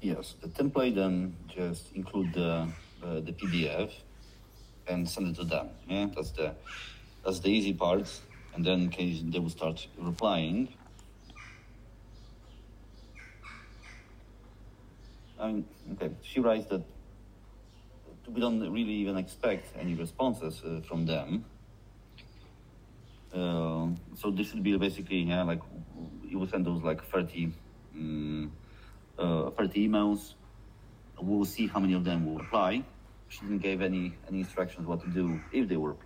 Yes, the template then just include the uh, the PDF and send it to them. Yeah, that's the that's the easy part. And then case they will start replying. I mean, okay, she writes that we don't really even expect any responses uh, from them. Uh, so this should be basically yeah, like you will send those like 30, um, uh, 30 emails. We'll see how many of them will reply. She didn't give any any instructions what to do if they will reply.